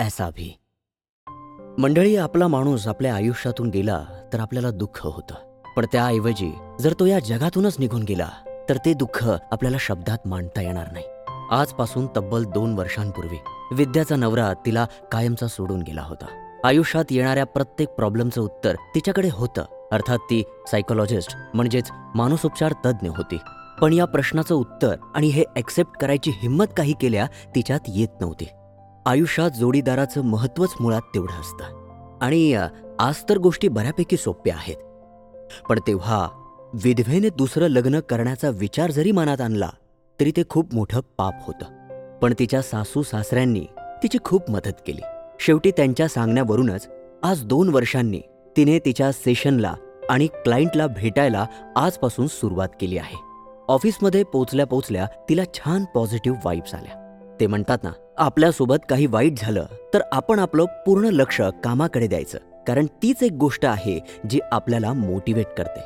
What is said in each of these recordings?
ऐसा भी. मंडळी आपला माणूस आपल्या आयुष्यातून गेला तर आपल्याला दुःख होतं. पण त्याऐवजी जर तो या जगातूनच निघून गेला तर ते दुःख आपल्याला शब्दात मांडता येणार नाही. आजपासून तब्बल दोन वर्षांपूर्वी विद्याचा नवरा तिला कायमचा सोडून गेला होता. आयुष्यात येणाऱ्या प्रत्येक प्रॉब्लेमचं उत्तर तिच्याकडे होतं. अर्थात ती सायकोलॉजिस्ट म्हणजेच मानसोपचार तज्ज्ञ होती. पण या प्रश्नाचं उत्तर आणि हे ॲक्सेप्ट करायची हिंमत काही केल्या तिच्यात येत नव्हती. आयुष्यात जोडीदाराचं महत्त्वच मुळात तेवढं असतं. आणि आज तर गोष्टी बऱ्यापैकी सोप्या आहेत. पण तेव्हा विधवेने दुसरं लग्न करण्याचा विचार जरी मनात आणला तरी ते खूप मोठं पाप होतं. पण तिच्या सासू सासऱ्यांनी तिची खूप मदत केली. शेवटी त्यांच्या सांगण्यावरूनच आज दोन वर्षांनी तिने तिच्या सेशनला आणि क्लायंटला भेटायला आजपासून सुरुवात केली आहे. ऑफिसमध्ये पोचल्या पोचल्या तिला छान पॉझिटिव्ह वाईब्स आल्या. ते म्हणतात ना आपल्यासोबत काही वाईट झालं तर आपण आपलं पूर्ण लक्ष कामाकडे द्यायचं. कारण तीच एक गोष्ट आहे जी आपल्याला मोटिवेट करते.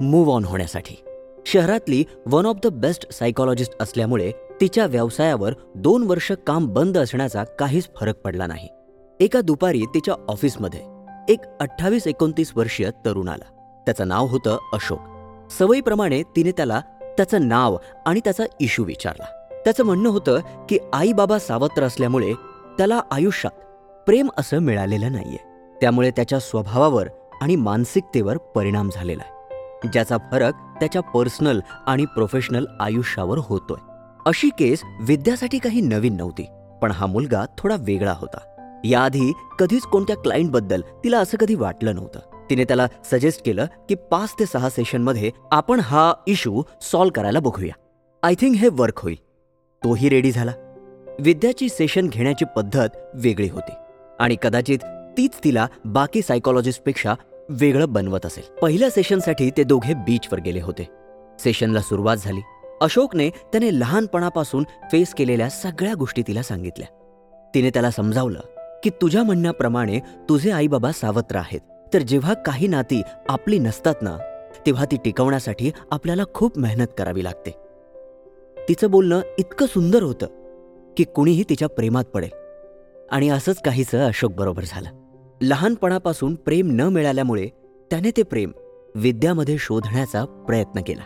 मूव्ह ऑन होण्यासाठी. शहरातली one of the best psychologist असल्यामुळे तिच्या व्यवसायावर दोन वर्ष काम बंद असण्याचा काहीच फरक पडला नाही. एका दुपारी तिच्या ऑफिसमध्ये एक अठ्ठावीस एकोणतीस वर्षीय तरुण आला. त्याचं नाव होतं अशोक. सवयीप्रमाणे तिने त्याला त्याचं नाव आणि त्याचा इशू विचारला. त्याचं म्हणणं होतं की आई बाबा सावत्र असल्यामुळे त्याला आयुष्यात प्रेम असं मिळालेलं नाहीये. त्यामुळे त्याच्या स्वभावावर आणि मानसिकतेवर परिणाम झालेला आहे. ज्याचा फरक त्याच्या पर्सनल आणि प्रोफेशनल आयुष्यावर होतोय. अशी केस विद्यासाठी काही नवीन नव्हती पण हा मुलगा थोडा वेगळा होता. याआधी कधीच कोणत्या क्लायंटबद्दल तिला असं कधी वाटलं नव्हतं. तिने त्याला सजेस्ट केलं की पाच ते सहा सेशनमध्ये आपण हा इश्यू सॉल्व्ह करायला बघूया. आय थिंक हे वर्क होईल. तोही रेडी झाला. विद्याची सेशन घेण्याची पद्धत वेगळी होती आणि कदाचित तीच तिला बाकी सायकोलॉजिस्टपेक्षा वेगळं बनवत असेल. पहिल्या सेशनसाठी ते दोघे बीचवर गेले होते. सेशनला सुरुवात झाली. अशोकने त्याने लहानपणापासून फेस केलेल्या सगळ्या गोष्टी तिला सांगितल्या. तिने त्याला समजावलं की तुझ्या म्हणण्याप्रमाणे तुझे आईबाबा सावत्र आहेत. तर जेव्हा काही नाती आपली नसतात ना तेव्हा ती टिकवण्यासाठी आपल्याला खूप मेहनत करावी लागते. तिचं बोलणं इतकं सुंदर होतं की कुणीही तिच्या प्रेमात पडेल. आणि असंच काहीचं अशोक बरोबर झालं. लहानपणापासून प्रेम न मिळाल्यामुळे त्याने ते प्रेम विद्यामध्ये शोधण्याचा प्रयत्न केला.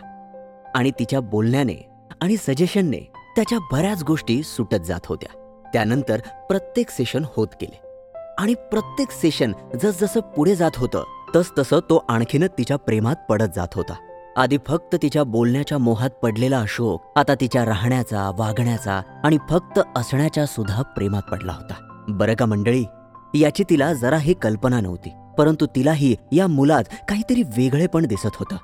आणि तिच्या बोलण्याने आणि सजेशनने त्याच्या बऱ्याच गोष्टी सुटत जात होत्या. त्यानंतर प्रत्येक सेशन होत गेले. आणि प्रत्येक सेशन जसजसं पुढे जात होतं तसतसं तो आणखीनच तिच्या प्रेमात पडत जात होता. आधी फक्त तिच्या बोलण्याच्या मोहात पडलेला अशोक आता तिच्या राहण्याचा वागण्याचा आणि फक्त असण्याच्या सुद्धा प्रेमात पडला होता. बरं का मंडळी? याची तिला जराही कल्पना नव्हती परंतु तिलाही या मुलात काहीतरी वेगळेपण दिसत होतं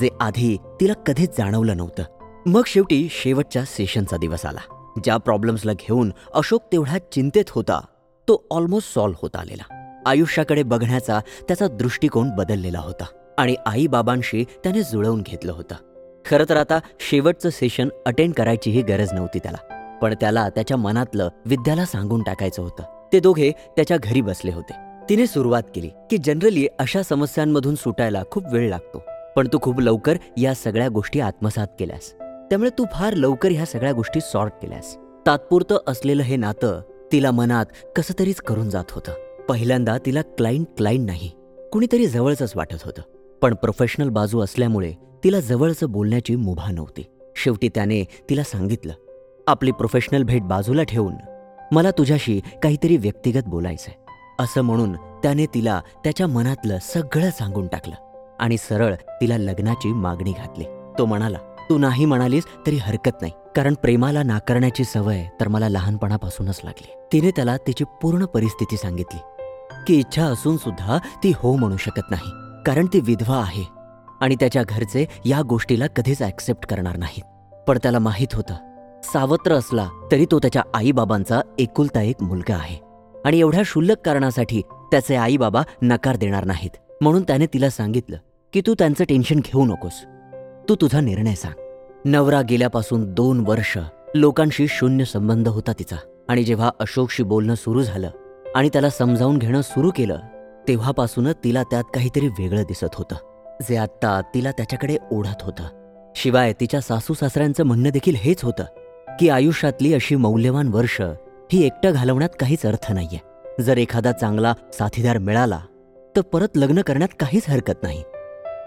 जे आधी तिला कधीच जाणवलं नव्हतं. मग शेवटी शेवटच्या सेशनचा दिवस आला ज्या प्रॉब्लेम्सला घेऊन अशोक तेवढा चिंतेत होता तो ऑलमोस्ट सॉल्व्ह होत आलेला. आयुष्याकडे बघण्याचा त्याचा दृष्टिकोन बदललेला होता. आणि आईबाबांशी त्याने जुळवून घेतलं होतं. खरं तर आता शेवटचं सेशन अटेंड करायचीही गरज नव्हती त्याला. पण त्याला त्याच्या मनातलं विद्याला सांगून टाकायचं होतं. ते दोघे त्याच्या घरी बसले होते. तिने सुरुवात केली की जनरली अशा समस्यांमधून सुटायला खूप वेळ लागतो. पण तू खूप लवकर या सगळ्या गोष्टी आत्मसात केल्यास. त्यामुळे तू फार लवकर ह्या सगळ्या गोष्टी सॉर्ट केल्यास. तात्पुरतं असलेलं हे नातं तिला मनात कसं तरीच करून जात होतं. पहिल्यांदा तिला क्लाइंट क्लाइंट नाही. कुणीतरी जवळचंच वाटत होतं. पण प्रोफेशनल बाजू असल्यामुळे तिला जवळचं बोलण्याची मुभा नव्हती. शेवटी त्याने तिला सांगितलं आपली प्रोफेशनल भेट बाजूला ठेवून मला तुझ्याशी काहीतरी व्यक्तिगत बोलायचंय. असं म्हणून त्याने तिला त्याच्या मनातलं सगळं सांगून टाकलं आणि सरळ तिला लग्नाची मागणी घातली. तो म्हणाला तू नाही म्हणालीस तरी हरकत नाही कारण प्रेमाला नाकारण्याची सवय तर मला लहानपणापासूनच लागली. तिने त्याला तिची पूर्ण परिस्थिती सांगितली. की इच्छा असून सुद्धा ती हो म्हणू शकत नाही. कारण ती विधवा आहे आणि त्याच्या घरचे या गोष्टीला कधीच ऍक्सेप्ट करणार नाहीत. पण त्याला माहीत होतं सावत्र असला तरी तो त्याच्या आईबाबांचा एकुलता एक मुलगा आहे आणि एवढ्या क्षुल्लक कारणासाठी त्याचे आईबाबा नकार देणार नाहीत. म्हणून त्याने तिला सांगितलं की तू त्यांचं टेन्शन घेऊ नकोस. तू तुझा निर्णय सांग. नवरा गेल्यापासून दोन वर्ष लोकांशी शून्य संबंध होता तिचा आणि जेव्हा अशोकशी बोलणं सुरू झालं आणि त्याला समजावून घेणं सुरू केलं तेव्हापासूनच तिला त्यात काहीतरी वेगळं दिसत होतं. जे आत्ता तिला त्याच्याकडे ओढत होतं. शिवाय तिच्या सासू सासऱ्यांचं म्हणणं देखील हेच होतं की आयुष्यातली अशी मौल्यवान वर्ष ही एकटं घालवण्यात काहीच अर्थ नाहीये. जर एखादा चांगला साथीदार मिळाला तर परत लग्न करण्यात काहीच हरकत नाही.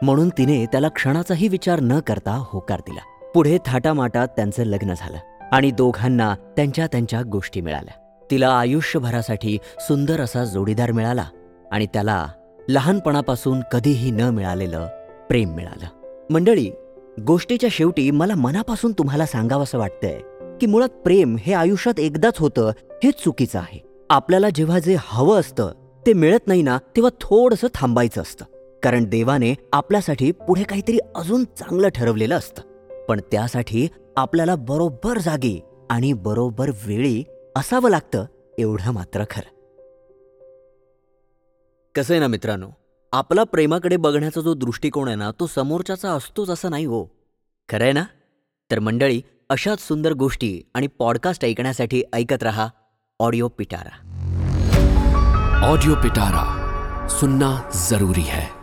म्हणून तिने त्याला क्षणाचाही विचार न करता होकार दिला. पुढे थाटामाटात त्यांचं लग्न झालं आणि दोघांना त्यांच्या त्यांच्या गोष्टी मिळाल्या. तिला आयुष्यभरासाठी सुंदर असा जोडीदार मिळाला. आणि त्याला लहानपणापासून कधीही न मिळालेलं प्रेम मिळालं. मंडळी गोष्टीच्या शेवटी मला मनापासून तुम्हाला सांगावंसं वाटतंय की मुळात प्रेम हे आयुष्यात एकदाच होतं हे चुकीचं आहे. आपल्याला जेव्हा जे हवं असतं ते मिळत नाही ना तेव्हा थोडंसं थांबायचं असतं. कारण देवाने आपल्यासाठी पुढे काहीतरी अजून चांगलं ठरवलेलं असतं. पण त्यासाठी आपल्याला बरोबर जागी आणि बरोबर वेळी असावं लागतं एवढं मात्र खरं. कसं आहे ना मित्रांनो? आपला प्रेमाकडे बघण्याचा जो दृष्टिकोन आहे ना तो समोरच्याचा असतोच असं नाही हो. खरं आहे ना? तर मंडळी अशाच सुंदर गोष्टी आणि पॉडकास्ट ऐकण्यासाठी ऐकत रहा ऑडिओ पिटारा ऑडिओ पिटारा सुनना जरूरी है.